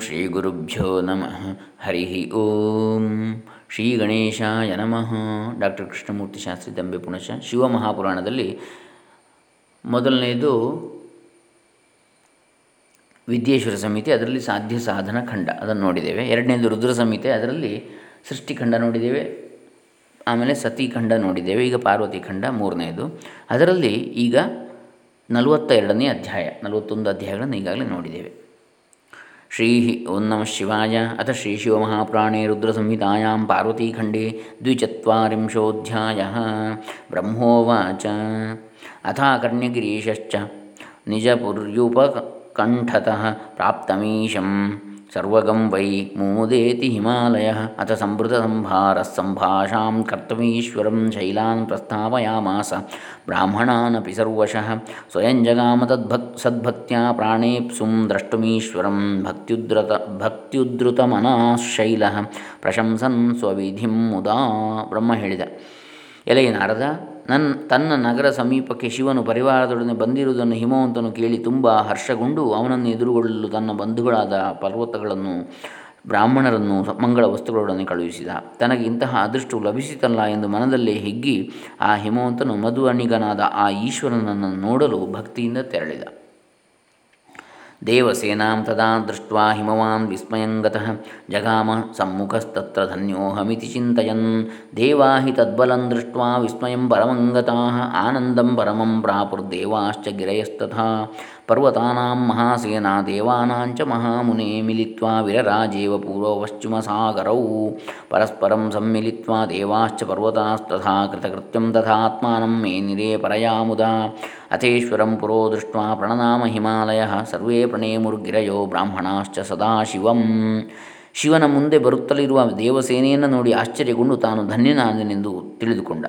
ಶ್ರೀ ಗುರುಭ್ಯೋ ನಮಃ. ಹರಿ ಓಂ. ಶ್ರೀ ಗಣೇಶಾಯ ನಮಃ. ಡಾಕ್ಟರ್ ಕೃಷ್ಣಮೂರ್ತಿ ಶಾಸ್ತ್ರಿ ದಂಬೆ ಪುಣಶ. ಶಿವಮಹಾಪುರಾಣದಲ್ಲಿ ಮೊದಲನೆಯದು ವಿದ್ಯೇಶ್ವರ ಸಂಹಿತೆ ಅದರಲ್ಲಿ ಸಾಧ್ಯ ಸಾಧನ ಖಂಡ ಅದನ್ನು ನೋಡಿದ್ದೇವೆ. ಎರಡನೇದು ರುದ್ರ ಸಂಹಿತೆ ಅದರಲ್ಲಿ ಸೃಷ್ಟಿಖಂಡ ನೋಡಿದ್ದೇವೆ. ಆಮೇಲೆ ಸತಿಖಂಡ ನೋಡಿದ್ದೇವೆ. ಈಗ ಪಾರ್ವತಿ ಖಂಡ ಮೂರನೆಯದು ಅದರಲ್ಲಿ ಈಗ ನಲವತ್ತ ಎರಡನೇ ಅಧ್ಯಾಯ, ನಲವತ್ತೊಂದು ಅಧ್ಯಾಯಗಳನ್ನು ಈಗಾಗಲೇ ನೋಡಿದ್ದೇವೆ. ಶ್ರೀ ಓಂ ನಮಃ ಶಿವಾಯ ಅಥ ಶ್ರೀ ಶಿವಮಹಾಪುರಾಣೇ ರುದ್ರಸಂಹಿತಾಯಾಂ ಪಾರ್ವತೀಖಂಡೇ ದ್ವಿಚತ್ವರಿಂಶೋಧ್ಯಾಯ ಬ್ರಹ್ಮೋವಾಚ ಅಥಾಕರ್ಣ್ಯಗಿರೀಶ್ಚ ನಿಜಪುರ್ಯುಪಕಂಠತಃ ಪ್ರಾಪ್ತಮೀಶಂ ಸರ್ವಗಂ ವೈ ಮುಮುದೇತಿ ಹಿಮಾಲಯ. ಅಥ ಸಂಭೃತಸಂಭಾರ ಸಂಭಾಷಾಂ ಕರ್ತವೀಶ್ವರಂ ಶೈಲಾನ್ ಪ್ರಸ್ತಾವಯಾಮಾಸ. ಬ್ರಾಹ್ಮಣಾನಪಿ ಸರ್ವಶಃ. ಸ್ವಯಂ ಜಗಾಮ ತದ್ಭಕ್ ಸದ್ಭಕ್ತ್ಯಾ ಪ್ರಾಣೇಪ್ಸುಂ ದ್ರಷ್ಟುಮೀಶ್ವರಂ ಭಕ್ತ್ಯುದ್ರತ ಭಕ್ತ್ಯುದ್ರುತಮನಾಶೈಲ ಪ್ರಶಂಸನ್ ಸ್ವವಿಧಿಂ ಮುದಾ ಬ್ರಹ್ಮ ಹೇಳಿದ. ಎಲೆ ನಾರದ ನನ್ನ ತನ್ನ ನಗರ ಸಮೀಪಕ್ಕೆ ಶಿವನು ಪರಿವಾರದೊಡನೆ ಬಂದಿರುವುದನ್ನು ಹಿಮವಂತನು ಕೇಳಿ ತುಂಬ ಹರ್ಷಗೊಂಡು ಅವನನ್ನು ಎದುರುಗೊಳ್ಳಲು ತನ್ನ ಬಂಧುಗಳಾದ ಪರ್ವತಗಳನ್ನು, ಬ್ರಾಹ್ಮಣರನ್ನು ಮಂಗಳ ವಸ್ತುಗಳೊಡನೆ ಕಳುಹಿಸಿದ. ತನಗೆ ಇಂತಹ ಅದೃಷ್ಟವು ಲಭಿಸಿತಲ್ಲ ಎಂದು ಮನದಲ್ಲೇ ಹಿಗ್ಗಿ ಆ ಹಿಮವಂತನು ಮಧು ಅಣಿಗನಾದ ಆ ಈಶ್ವರನನ್ನು ನೋಡಲು ಭಕ್ತಿಯಿಂದ ತೆರಳಿದ. ದೇವಸೇನಾಂ ತದಾ ದೃಷ್ಟ್ವಾ ಹಿಮವಾನ್ ವಿಸ್ಮಯಂಗತಃ, ಜಗಾಮ ಸಮ್ಮುಖಸ್ತತ್ರ ಧನ್ಯೋಹಮಿತಿ ಚಿಂತಯನ್ ದೇವಾ ಹಿ ತದ್ಬಲಂ ದೃಷ್ಟ್ವಾ ವಿಸ್ಮಯಂ ಪರಮಂಗತಾಃ, ಆನಂದಂ ಪರಮಂ ಪ್ರಾಪುರ್ದೇವಾಶ್ಚ ಗಿರಯಸ್ತಥಾ, ಪರ್ವತಾನಾಂ ಮಹಾಸೇನಾ ದೇವಾನಾಂಚ ಮಹಾಮುನೆ ಮಿಲಿತ್ವಾ ವಿರರಾಜೇವ ಪೂರ್ವಪಶ್ಚಿಮಸಾಗರೌ ಪರಸ್ಪರಂ ಸಮ್ಮಿಲಿತ್ವಾ ದೇವಾಶ್ಚ ಪರ್ವತಾಸ್ತಥಾ ಕೃತಕೃತ್ಯಂ ತಥಾತ್ಮಾನಂ ಮೇನಿರೇ ಪರಯಾಮುದಾ ಅಥೇಶ್ವರಂ ಪುರೋ ದೃಷ್ಟ್ವಾ ಪ್ರಣನಾಮ ಹಿಮಾಲಯ, ಸರ್ವೇ ಪ್ರಣೇಮುರ್ಗಿರಯೋ ಬ್ರಾಹ್ಮಣಾಶ್ಚ ಸದಾಶಿವಂ ಶಿವನ ಮುಂದೆ ಬರುತ್ತಲಿರುವ ದೇವಸೇನೆಯನ್ನು ನೋಡಿ ಆಶ್ಚರ್ಯಗೊಂಡು ತಾನು ಧನ್ಯನಾದನೆಂದು ತಿಳಿದುಕೊಂಡ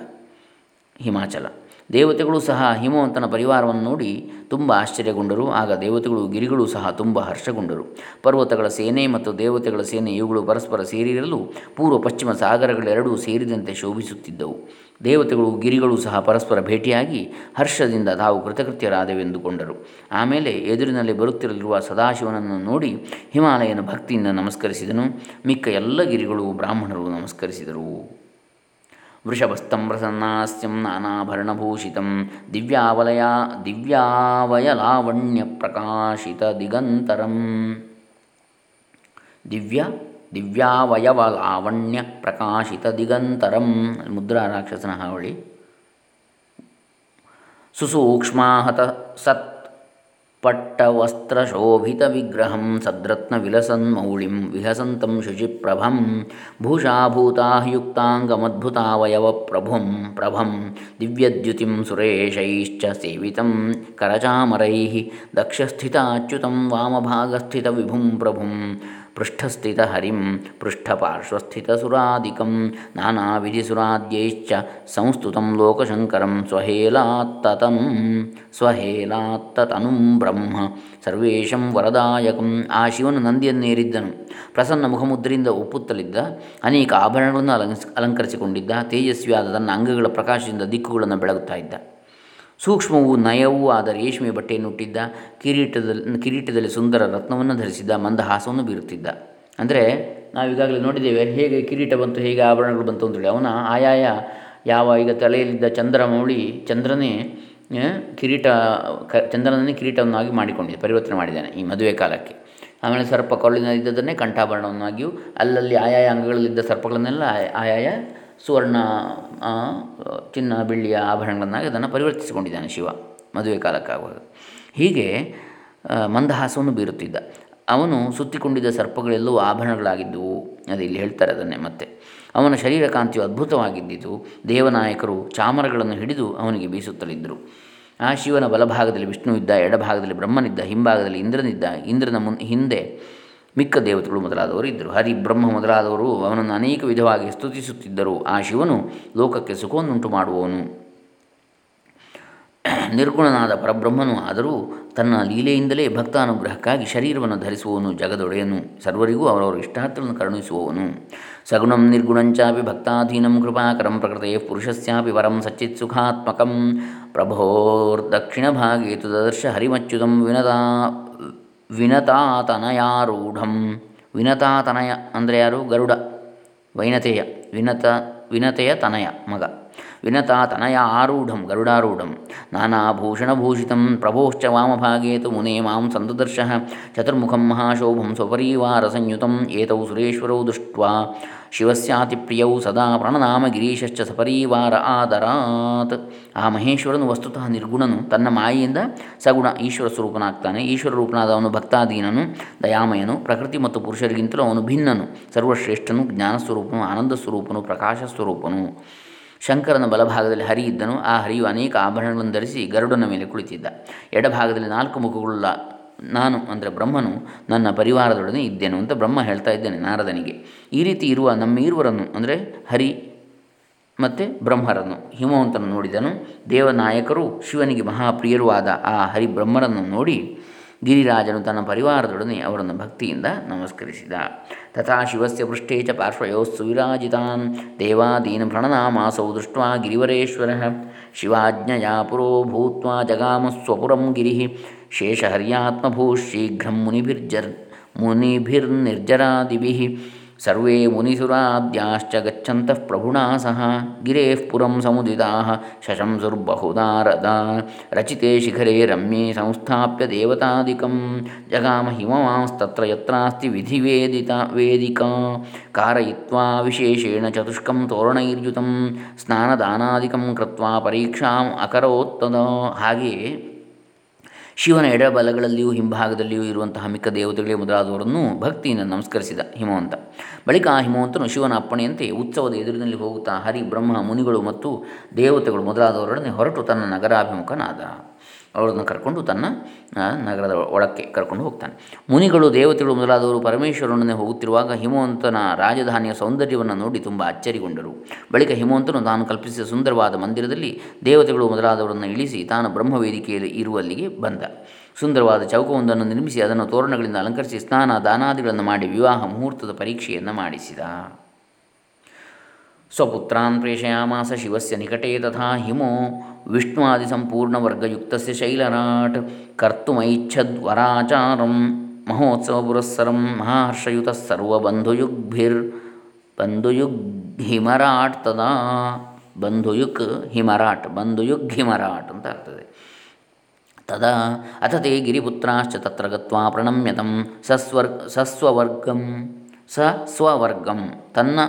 ಹಿಮಾಚಲ. ದೇವತೆಗಳು ಸಹ ಹಿಮವಂತನ ಪರಿವಾರವನ್ನು ನೋಡಿ ತುಂಬ ಆಶ್ಚರ್ಯಗೊಂಡರು. ಆಗ ದೇವತೆಗಳು, ಗಿರಿಗಳು ಸಹ ತುಂಬ ಹರ್ಷಗೊಂಡರು. ಪರ್ವತಗಳ ಸೇನೆ ಮತ್ತು ದೇವತೆಗಳ ಸೇನೆ ಇವುಗಳು ಪರಸ್ಪರ ಸೇರಿರಲು ಪೂರ್ವ ಪಶ್ಚಿಮ ಸಾಗರಗಳೆರಡೂ ಸೇರಿದಂತೆ ಶೋಭಿಸುತ್ತಿದ್ದವು. ದೇವತೆಗಳು, ಗಿರಿಗಳು ಸಹ ಪರಸ್ಪರ ಭೇಟಿಯಾಗಿ ಹರ್ಷದಿಂದ ತಾವು ಕೃತಕೃತ್ಯರಾದವೆಂದುಕೊಂಡರು. ಆಮೇಲೆ ಎದುರಿನಲ್ಲಿ ಬರುತ್ತಿರಲಿರುವ ಸದಾಶಿವನನ್ನು ನೋಡಿ ಹಿಮಾಲಯನ ಭಕ್ತಿಯಿಂದ ನಮಸ್ಕರಿಸಿದನು. ಮಿಕ್ಕ ಎಲ್ಲ ಗಿರಿಗಳು ಬ್ರಾಹ್ಮಣರು ನಮಸ್ಕರಿಸಿದರು. ವೃಷಭಸ್ಥಂ ಪ್ರಸನ್ನಾಸ್ಯಂ ನಾನಾಭರಣಭೂಷಿತಂ. ದಿವ್ಯಾವಲಯ, ದಿವ್ಯಾವಯಲಾವಣ್ಯ ಪ್ರಕಾಶಿತ ದಿಗಂತರಂ. ದಿವ್ಯ ದಿವ್ಯಾವಯವಲಾವಣ್ಯ ಪ್ರಕಾಶಿತ ದಿಗಂತರಂ. ಮುದ್ರಾ ರಾಕ್ಷಸನ ಹಾವಳಿ. ಸುಸೂಕ್ಷ್ಮಾಹತ ಸತ್ पट्टवस्त्रशोभितविग्रहं सद्रत्नविलसन्मौळिं विहसन्तं शुचिप्रभं भूषाभूताहियुक्ताङ्गमद्भुतावयवप्रभुं प्रभं दिव्यद्युतिं सुरेशैश्च दक्षस्थिताच्युत करचामरैः दक्षस्थिताच्युतं वामभागस्थितविभुं प्रभुं ಪೃಷ್ಠಸ್ಥಿತ ಹರಿಂ ಪೃಷ್ಠಪಾರ್ಶ್ವಸ್ಥಿತಸುರಾಧಿಕಂ ನಾನಾವಿಧಿಸುರಾದ್ಯೈಶ್ಚ ಸಂಸ್ತುತಂ ಲೋಕಶಂಕರಂ ಸ್ವಹೇಲಾತ್ತತಂ ಸ್ವಹೇಲಾತ್ತತನು ಬ್ರಹ್ಮ ಸರ್ವೇಶಂ ವರದಾಯಕಂ ಆ ಶಿವನು ನಂದಿಯನ್ನೇರಿದ್ದನು ಪ್ರಸನ್ನ ಮುಖಮುದ್ರಿಂದ ಒಪ್ಪುತ್ತಲಿದ್ದ ಅನೇಕ ಆಭರಣಗಳನ್ನು ಅಲಂಕರಿಸಿಕೊಂಡಿದ್ದ ತೇಜಸ್ವಿಯಾದ ತನ್ನ ಅಂಗಗಳ ಪ್ರಕಾಶದಿಂದ ದಿಕ್ಕುಗಳನ್ನು ಬೆಳಗುತ್ತಾ ಇದ್ದ ಸೂಕ್ಷ್ಮವೂ ನಯವೂ ಆದ ರೇಷ್ಮೆ ಬಟ್ಟೆಯನ್ನು ಹುಟ್ಟಿದ್ದ ಕಿರೀಟದಲ್ಲಿ ಕಿರೀಟದಲ್ಲಿ ಸುಂದರ ರತ್ನವನ್ನು ಧರಿಸಿದ್ದ ಮಂದಹಾಸವನ್ನು ಬೀರುತ್ತಿದ್ದ. ಅಂದರೆ ನಾವು ಈಗಾಗಲೇ ನೋಡಿದ್ದೇವೆ, ಹೇಗೆ ಕಿರೀಟ ಬಂತು, ಹೇಗೆ ಆಭರಣಗಳು ಬಂತು ಅಂತೇಳಿ. ಅವನ ಆಯಾಯ ಯಾವ, ಈಗ ತಲೆಯಲ್ಲಿದ್ದ ಚಂದ್ರಮೌಳಿ ಚಂದ್ರನೇ ಕಿರೀಟ, ಕ ಚಂದ್ರನನ್ನೇ ಕಿರೀಟವನ್ನಾಗಿ ಮಾಡಿಕೊಂಡಿದ್ದೆ ಪರಿವರ್ತನೆ ಮಾಡಿದ್ದಾನೆ ಈ ಮದುವೆ ಕಾಲಕ್ಕೆ. ಆಮೇಲೆ ಸರ್ಪ ಕೊಳ್ಳಿನಲ್ಲಿದ್ದದನ್ನೇ ಕಂಠಾಭರಣವನ್ನಾಗಿಯೂ, ಅಲ್ಲಲ್ಲಿ ಆಯಾಯ ಅಂಗಗಳಲ್ಲಿದ್ದ ಸರ್ಪಗಳನ್ನೆಲ್ಲ ಆಯಾಯ ಸುವರ್ಣ ಚಿನ್ನ, ಬೆಳ್ಳಿಯ ಆಭರಣಗಳನ್ನಾಗಿ ಅದನ್ನು ಪರಿವರ್ತಿಸಿಕೊಂಡಿದ್ದಾನೆ ಶಿವ ಮದುವೆ ಕಾಲಕ್ಕಾಗುವಾಗ. ಹೀಗೆ ಮಂದಹಾಸವನ್ನು ಬೀರುತ್ತಿದ್ದ. ಅವನು ಸುತ್ತಿಕೊಂಡಿದ್ದ ಸರ್ಪಗಳೆಲ್ಲವೂ ಆಭರಣಗಳಾಗಿದ್ದವು. ಅದು ಇಲ್ಲಿ ಹೇಳ್ತಾರೆ ಅದನ್ನೇ ಮತ್ತೆ. ಅವನ ಶರೀರ ಕಾಂತಿಯು ಅದ್ಭುತವಾಗಿದ್ದಿತು. ದೇವನಾಯಕರು ಚಾಮರಗಳನ್ನು ಹಿಡಿದು ಅವನಿಗೆ ಬೀಸುತ್ತಲಿದ್ದರು. ಆ ಶಿವನ ಬಲಭಾಗದಲ್ಲಿ ವಿಷ್ಣುವಿದ್ದ ಎಡಭಾಗದಲ್ಲಿ ಬ್ರಹ್ಮನಿದ್ದ, ಹಿಂಭಾಗದಲ್ಲಿ ಇಂದ್ರನಿದ್ದ, ಇಂದ್ರನ ಮುನ್, ಹಿಂದೆ ಮಿಕ್ಕ ದೇವತೆಗಳು ಮೊದಲಾದವರು ಇದ್ದರು. ಹರಿ ಬ್ರಹ್ಮ ಮೊದಲಾದವರು ಅವನನ್ನು ಅನೇಕ ವಿಧವಾಗಿ ಸ್ತುತಿಸುತ್ತಿದ್ದರು. ಆ ಶಿವನು ಲೋಕಕ್ಕೆ ಸುಖವನ್ನುಂಟು ಮಾಡುವವನು. ನಿರ್ಗುಣನಾದ ಪರಬ್ರಹ್ಮನು ಆದರೂ ತನ್ನ ಲೀಲೆಯಿಂದಲೇ ಭಕ್ತಾನುಗ್ರಹಕ್ಕಾಗಿ ಶರೀರವನ್ನು ಧರಿಸುವವನು, ಜಗದೊಡೆಯನು. ಸರ್ವರಿಗೂ ಅವರವರ ಇಷ್ಟಾರ್ಥಗಳನ್ನು ಕರುಣಿಸುವವನು. ಸಗುಣಂ ನಿರ್ಗುಣಂಚಾಪಿ ಭಕ್ತಾಧೀನಂ ಕೃಪಾಕರಂ ಪ್ರಕೃತೆಯ ಪುರುಷಸ್ಯಾಪಿ ವರಂ ಸಚ್ಚಿತ್ ಸುಖಾತ್ಮಕಂ. ಪ್ರಭೋರ್ದಕ್ಷಿಣ ಭಾಗೇ ತು ದದರ್ಶ ಹರಿಮಚ್ಯುತಂ ವಿನತಾ ವಿನತಾತನಯಾರೂಢಂ. ವಿನತಾತನಯ ಅಂದರೆ ಯಾರು? ಗರುಡ. ವೈನತೆಯ. ವಿನತ ವಿನತೆಯ ತನಯ ಮಗ. ವಿನತಾ ತನಯ ಆರೂಢಂ ಗರುಡಾರೂಢಂ. ನಾನಾಭೂಷಣಭೂಷಿತಂ ಪ್ರಭೋಶ್ಚ ವಾಮಭಾಗೇ ತು ಮುನೇ ಮಾಂ ಸಂದದರ್ಶ ಚತುರ್ಮುಖಂ ಮಹಾಶೋಭಂ ಸ್ವಪರೀವಾರಸಂಯುತಂ ಏತೌ ಸುರೇಶ್ವರೌ ದೃಷ್ಟ್ವಾ ಶಿವಸ್ಯಾತಿಪ್ರಿಯೌ ಸದಾ ಪ್ರಣನಾಮ ಗಿರೀಶಶ್ಚ ಸಪರೀವಾರ ಆದರಾತ್. ಆ ಮಹೇಶ್ವರನು ವಸ್ತುತಃ ನಿರ್ಗುಣನು. ತನ್ನ ಮಾಯೆಯಿಂದ ಸಗುಣ ಈಶ್ವರ ಸ್ವರೂಪನಾಗ್ತಾನೆ. ಈಶ್ವರ ರೂಪನಾದ ಅವನು ಭಕ್ತಾಧೀನನು, ದಯಾಮಯನು, ಪ್ರಕೃತಿ ಮತ್ತು ಪುರುಷರಿಗಿಂತಲೂ ಅವನು ಭಿನ್ನನು. ಸರ್ವಶ್ರೇಷ್ಠನು, ಜ್ಞಾನಸ್ವರೂಪನು ಆನಂದ ಸ್ವರೂಪನು ಪ್ರಕಾಶ ಸ್ವರೂಪನು ಶಂಕರನ ಬಲಭಾಗದಲ್ಲಿ ಹರಿ ಇದ್ದನು ಆ ಹರಿಯು ಅನೇಕ ಆಭರಣಗಳನ್ನು ಧರಿಸಿ ಗರುಡನ ಮೇಲೆ ಕುಳಿತಿದ್ದ. ಎಡಭಾಗದಲ್ಲಿ ನಾಲ್ಕು ಮುಖಗಳುಳ್ಳ ನಾನು ಅಂದರೆ ಬ್ರಹ್ಮನು ನನ್ನ ಪರಿವಾರದೊಡನೆ ಇದ್ದೇನು ಅಂತ ಬ್ರಹ್ಮ ಹೇಳ್ತಾ ಇದ್ದೇನೆ ನಾರದನಿಗೆ. ಈ ರೀತಿ ಇರುವ ನಮ್ಮ ಇರುವರನ್ನು ಅಂದರೆ ಹರಿ ಮತ್ತು ಬ್ರಹ್ಮರನ್ನು ಹಿಮವಂತನು ನೋಡಿದನು. ದೇವನಾಯಕರು ಶಿವನಿಗೆ ಮಹಾಪ್ರಿಯರೂ ಆದ ಆ ಹರಿಬ್ರಹ್ಮರನ್ನು ನೋಡಿ ಗಿರಿರಾಜನು ತನ್ನ ಪರಿವಾರದೊಡನೆ ಅವರನ್ನು ಭಕ್ತಿಯಿಂದ ನಮಸ್ಕರಿಸಿದ ತಥಾ ಶಿವಸ್ಯ ಪೃಷ್ಠೇ ಚ ಪಾರ್ಶ್ವಯೋಸ್ಸು ವಿರಾಜಿತಾನ್ ದೇವಾದೀನ್ ಪ್ರಣನಾಮಾಸೌ ದೃಷ್ಟ ಗಿರಿವರೇಶ್ವರ ಶಿವಾಜ್ಞಯಾ ಪುರೋ ಭೂತ್ವಾ ಜಗಾಮ ಸ್ವಪುರಂ ಗಿರಿ ಶೇಷಹರ್ಯಾತ್ಮಭೂ ಶೀಘ್ರಂ ಮುನಿಭಿರ್ಜರ್ ಮುನಿಭಿರ್ನಿರ್ಜರಾದಿಭಿ ಸರ್ವೇ ಮುನಿಸುರಾದ್ಯಾಶ್ಚ ಗಚ್ಚಂತಃ ಪ್ರಭುಣಾ ಸಹ ಗಿರೇಃ ಪುರಂ ಸಮುದಿತಾಃ ಶಶಂಸುರ್ಬಹುದಾರದ ರಚಿತೆ ಶಿಖರೆ ರಮ್ಯೆ ಸಂಸ್ಥಾಪ್ಯ ದೇವತಾದಿಕಂ ಜಗಾಮ ಹಿಮವಾಂಸ್ತತ್ರ ಯತ್ರಾಸ್ತಿ ವಿಧಿವೇದಿತ ವೇದಿಕಾ कारयित्वा ವಿಶೇಷೇಣ ಚತುಷ್ಕಂ ತೋರಣೈರ್ಯುತಂ ಸ್ನಾನದಾನಾದಿಕಂ ಕೃತ್ವಾ ಪರೀಕ್ಷಾಂ ಅಕರೋತ್ತದ ಹಾಗೆಯೇ ಶಿವನ ಎಡಬಲಗಳಲ್ಲಿಯೂ, ಹಿಂಭಾಗದಲ್ಲಿಯೂ ಇರುವಂತಹ ಮಿಕ್ಕ ದೇವತೆಗಳೇ ಮೊದಲಾದವರನ್ನು ಭಕ್ತಿಯಿಂದ ನಮಸ್ಕರಿಸಿದ ಹಿಮವಂತ. ಬಳಿಕ ಆ ಹಿಮವಂತನು ಶಿವನ ಅಪ್ಪಣೆಯಂತೆ ಉತ್ಸವದ ಎದುರಿನಲ್ಲಿ ಹೋಗುತ್ತಾ ಹರಿ, ಬ್ರಹ್ಮ, ಮುನಿಗಳು ಮತ್ತು ದೇವತೆಗಳು ಮೊದಲಾದವರೊಡನೆ ಹೊರಟು ತನ್ನ ನಗರಾಭಿಮುಖನಾದ. ಅವರನ್ನು ಕರ್ಕೊಂಡು ತನ್ನ ನಗರದ ಒಳಕ್ಕೆ ಕರ್ಕೊಂಡು ಹೋಗ್ತಾನೆ. ಮುನಿಗಳು ದೇವತೆಗಳು ಮೊದಲಾದವರು ಪರಮೇಶ್ವರನೊಡನೆ ಹೋಗುತ್ತಿರುವಾಗ ಹಿಮವಂತನ ರಾಜಧಾನಿಯ ಸೌಂದರ್ಯವನ್ನು ನೋಡಿ ತುಂಬ ಅಚ್ಚರಿಗೊಂಡರು. ಬಳಿಕ ಹಿಮವಂತನು ತಾನು ಕಲ್ಪಿಸಿದ ಸುಂದರವಾದ ಮಂದಿರದಲ್ಲಿ ದೇವತೆಗಳು ಮೊದಲಾದವರನ್ನು ಇಳಿಸಿ ತಾನು ಬ್ರಹ್ಮವೇದಿಕೆಯಲ್ಲಿ ಇರುವಲ್ಲಿಗೆ ಬಂದ. ಸುಂದರವಾದ ಚೌಕವೊಂದನ್ನು ನಿರ್ಮಿಸಿ ಅದನ್ನು ತೋರಣಗಳಿಂದ ಅಲಂಕರಿಸಿ ಸ್ನಾನ ದಾನಾದಿಗಳನ್ನು ಮಾಡಿ ವಿವಾಹ ಮುಹೂರ್ತದ ಪರೀಕ್ಷೆಯನ್ನು ಮಾಡಿಸಿದ. ಸ್ವಪುತ್ರಾನ್ ಪ್ರೇಷಯಾಮಾಸ ಶಿವಸ್ಯ ನಿಕಟೇ ತಥಾ ಹಿಮೋ ವಿಷ್ಣುವಾದಿಸಂಪೂರ್ಣವರ್ಗಯುಕ್ತಸ್ಯ ಶೈಲರಾಟ್ ಕರ್ತುಮೈಚ್ಛದ್ವರಾಚಾರಂ ಮಹೋತ್ಸವಪುರಸ್ಸರಂ ಮಹಾಹರ್ಷಯುತಃ ಸರ್ವಬಂಧುಯುಗ್ಭಿರ್ ಬಂಧುಯುಗ್ ಹಿಮರಾಟ್ ತದಾ ಬಂಧುಯುಕ್ ಹಿಮರಾಟ್ ಬಂಧುಯುಗ್ ಹಿಮರಾಟ್ ಅಂತ ಆಗ್ತದೆ ತದಾ ಅಥ ತೇ ಗಿರಿಪುತ್ರಾಶ್ಚ ತತ್ರ ಗತ್ವಾ ಪ್ರಣಮ್ಯತಂ ಸಸ್ವರ್ಗ ಸಸ್ವವರ್ಗಂ ಸ ಸ್ವವರ್ಗಂ ತನ್ನ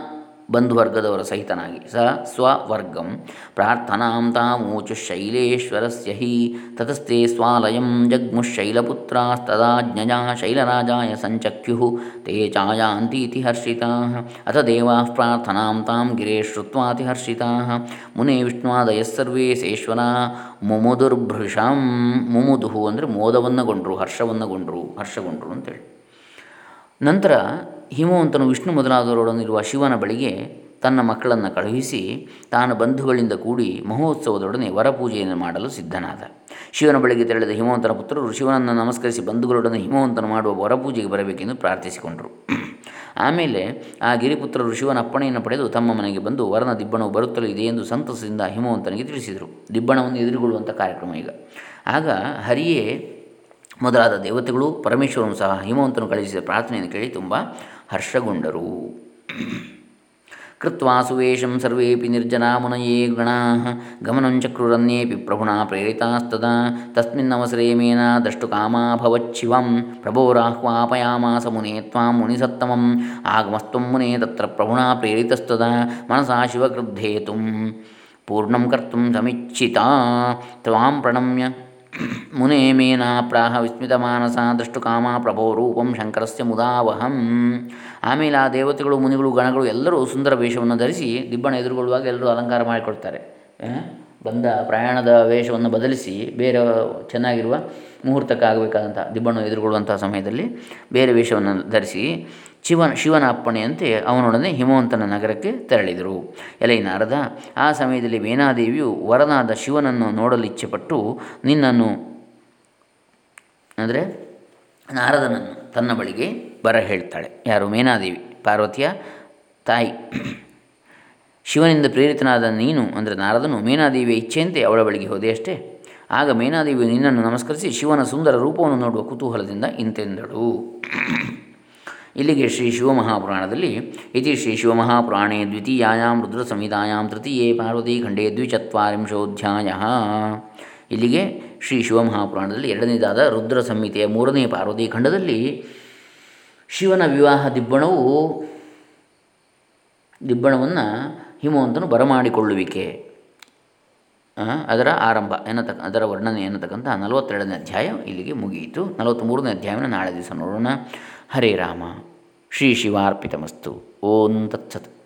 ಬಂಧುವರ್ಗದವರ ಸಹಿತನಾಗಿ. ಸ ಸ್ವವರ್ಗಂ. ಪ್ರಾರ್ಥನಾಂ ತಾಮೂಚು ಶೈಲೇಶ್ವರಸ್ಯ ಹಿ. ತತಸ್ತೆ ಸ್ವಾಲಯಂ ಜಗ್ಮುಶೈಲಪುತ್ರಾಸ್ತದಾ ಜ್ಞಜಾ ಶೈಲರಾಜಾಯ ಸಂಚಕ್ಯು ತೇ ಚಾಯಾಂತೀತಿ ಹರ್ಷಿತಾ ಅಥ ದೇವಾ ಪ್ರಾರ್ಥನಾಂ ತಾಂ ಗಿರೇ ಶ್ರುತ್ವಾತಿ ಹರ್ಷಿತಾ ಮುನೆ ವಿಷ್ಣುವಾದಯಃ ಸರ್ವೇ ಸೇಶ್ವರ ಮುಮುದುರ್ಭೃಷಂ ಮುಮುದುಹು ಅಂದರೆ ಮೋದವನ್ನಗೊಂಡ್ರು, ಹರ್ಷವನ್ನಗೊಂಡ್ರು, ಹರ್ಷಗೊಂಡ್ರು ಅಂತೇಳಿ. ನಂತರ ಹಿಮವಂತನು ವಿಷ್ಣು ಮೊದಲಾದವರೊಡನಿರುವ ಶಿವನ ಬಳಿಗೆ ತನ್ನ ಮಕ್ಕಳನ್ನು ಕಳುಹಿಸಿ ತಾನು ಬಂಧುಗಳಿಂದ ಕೂಡಿ ಮಹೋತ್ಸವದೊಡನೆ ವರಪೂಜೆಯನ್ನು ಮಾಡಲು ಸಿದ್ಧನಾದ. ಶಿವನ ಬಳಿಗೆ ತೆರಳಿದ ಹಿಮವಂತನ ಪುತ್ರರು ಶಿವನನ್ನು ನಮಸ್ಕರಿಸಿ ಬಂಧುಗಳೊಡನೆ ಹಿಮವಂತನು ಮಾಡುವ ವರಪೂಜೆಗೆ ಬರಬೇಕೆಂದು ಪ್ರಾರ್ಥಿಸಿಕೊಂಡರು. ಆಮೇಲೆ ಆ ಗಿರಿಪುತ್ರರು ಶಿವನ ಅಪ್ಪಣೆಯನ್ನು ಪಡೆದು ತಮ್ಮ ಮನೆಗೆ ಬಂದು ವರನ ದಿಬ್ಬಣವು ಬರುತ್ತಲೂ ಇದೆ ಎಂದು ಸಂತಸದಿಂದ ಹಿಮವಂತನಿಗೆ ತಿಳಿಸಿದರು. ದಿಬ್ಬಣವನ್ನು ಎದುರುಗೊಳ್ಳುವಂಥ ಕಾರ್ಯಕ್ರಮ ಈಗ. ಆಗ ಹರಿಯೇ ಮೊದಲಾದ ದೇವತೆಗಳು ಪರಮೇಶ್ವರನು ಸಹ ಹಿಮವಂತನು ಕಳುಹಿಸಿದ ಪ್ರಾರ್ಥನೆಯನ್ನು ಕೇಳಿ ತುಂಬ ಹರ್ಷಗೊಂಡರು. ಕೃತ್ವಾ ಸುವೇಶಂ ಸರ್ವೇಪಿ ನಿರ್ಜನಾ ಮುನಯೇ ಗಣಾ ಗಮನಂಚಕ್ರುರನ್ಯೇಪಿ ಪ್ರಭುಣಾ ಪ್ರೇರಿತಾಸ್ತದಾ ತಸ್ಮಿನ್ನವಸರೆ ಮೇನ ದ್ರಷ್ಟು ದ್ರಷ್ಟುಕಾಮಾಭವಚ್ಚಿವಂ ಪ್ರಭೋರಾಹ್ವಾಪಯಾಮಾಸ ಮುನೇ ತ್ವಾಂ ಮುನಿಸತ್ತಮಂ ಆಗಮಸ್ತ್ವಂ ಮುನೇ ತತ್ರ ಪ್ರಭುಣಾ ಪ್ರೇರಿತಸ್ತದಾ, ಮನಸಾ ಶಿವಕ್ರುದ್ಧೇತುಂ ಪೂರ್ಣಂ ಕರ್ತು ಸಮಿಚ್ಛಿತಾ, ತ್ವಾಂ ಪ್ರಣಮ್ಯ ಮುನೇ ಮೇನಾ ಪ್ರಾಹ ದೃಷ್ಟು ಕಾಮ ಪ್ರಭೋ ರೂಪಂ ಶಂಕರಸ್ಯ ಮುದಾವಹಂ ಆಮೇಲೆ ಆ ದೇವತೆಗಳು, ಮುನಿಗಳು, ಗಣಗಳು ಎಲ್ಲರೂ ಸುಂದರ ವೇಷವನ್ನು ಧರಿಸಿ ದಿಬ್ಬಣ ಎದುರುಗೊಳ್ಳುವಾಗ ಎಲ್ಲರೂ ಅಲಂಕಾರ ಮಾಡಿಕೊಡ್ತಾರೆ ಬಂದ ಪ್ರಯಾಣದ ವೇಷವನ್ನು ಬದಲಿಸಿ ಬೇರೆ ಚೆನ್ನಾಗಿರುವ ಮುಹೂರ್ತಕ್ಕಾಗಬೇಕಾದಂಥ ದಿಬ್ಬಣ ಎದುರುಗೊಳ್ಳುವಂಥ ಸಮಯದಲ್ಲಿ ಬೇರೆ ವೇಷವನ್ನು ಧರಿಸಿ ಶಿವನ ಶಿವನ ಅಪ್ಪಣೆಯಂತೆ ಅವನೊಡನೆ ಹಿಮವಂತನ ನಗರಕ್ಕೆ ತೆರಳಿದರು. ಎಲೈ ನಾರದ ಆ ಸಮಯದಲ್ಲಿ ಮೇನಾದೇವಿಯು ವರನಾದ ಶಿವನನ್ನು ನೋಡಲು ಇಚ್ಛೆಪಟ್ಟು ನಿನ್ನನ್ನು, ಅಂದರೆ ನಾರದನನ್ನು ತನ್ನ ಬಳಿಗೆ ಬರ ಹೇಳ್ತಾಳೆ ಯಾರು? ಮೇನಾದೇವಿ ಪಾರ್ವತಿಯ ತಾಯಿ. ಶಿವನಿಂದ ಪ್ರೇರಿತನಾದ ನೀನು, ಅಂದರೆ ನಾರದನು ಮೇನಾದೇವಿಯ ಇಚ್ಛೆಯಂತೆ ಅವಳ ಬಳಿಗೆ ಹೋದೆ ಅಷ್ಟೇ. ಆಗ ಮೇನಾದೇವಿಯು ನಿನ್ನನ್ನು ನಮಸ್ಕರಿಸಿ ಶಿವನ ಸುಂದರ ರೂಪವನ್ನು ನೋಡುವ ಕುತೂಹಲದಿಂದ ಇಂತೆಂದಳು. ಇಲ್ಲಿಗೆ ಶ್ರೀ ಶಿವಮಹಾಪುರಾಣದಲ್ಲಿ ಇತಿ ಶ್ರೀ ಶಿವಮಹಾಪುರಾಣೇ ದ್ವಿತೀಯಾಂ ರುದ್ರ ಸಂಹಿತಾಯಾಂ ತೃತೀಯೇ ಪಾರ್ವತಿ ಖಂಡೇ ದ್ವಿಚತ್ವಾರಿಂಶೋಧ್ಯಾಯ. ಇಲ್ಲಿಗೆ ಶ್ರೀ ಶಿವಮಹಾಪುರಾಣದಲ್ಲಿ ಎರಡನೇದಾದ ರುದ್ರ ಸಂಹಿತೆಯ ಮೂರನೇ ಪಾರ್ವತಿ ಖಂಡದಲ್ಲಿ ಶಿವನ ವಿವಾಹ ದಿಬ್ಬಣವು, ದಿಬ್ಬಣವನ್ನು ಹಿಮವಂತನು ಬರಮಾಡಿಕೊಳ್ಳುವಿಕೆ. ಅದರ ಆರಂಭ, ಎನ್ನತಕ್ಕ, ಅದರ ವರ್ಣನೆ ಎನ್ನತಕ್ಕಂಥ ನಲವತ್ತೆರಡನೇ ಅಧ್ಯಾಯ ಇಲ್ಲಿಗೆ ಮುಗಿಯಿತು. ನಲವತ್ತ್ಮೂರನೇ ಅಧ್ಯಾಯನ ನಾಳೆ ದಿವಸ ನೋಡೋಣ. ಹರೇ ರಾಮ. ಶ್ರೀ ಶಿವಾರ್ಪಿತಮಸ್ತು. ಓಂ ತತ್ಸತ್.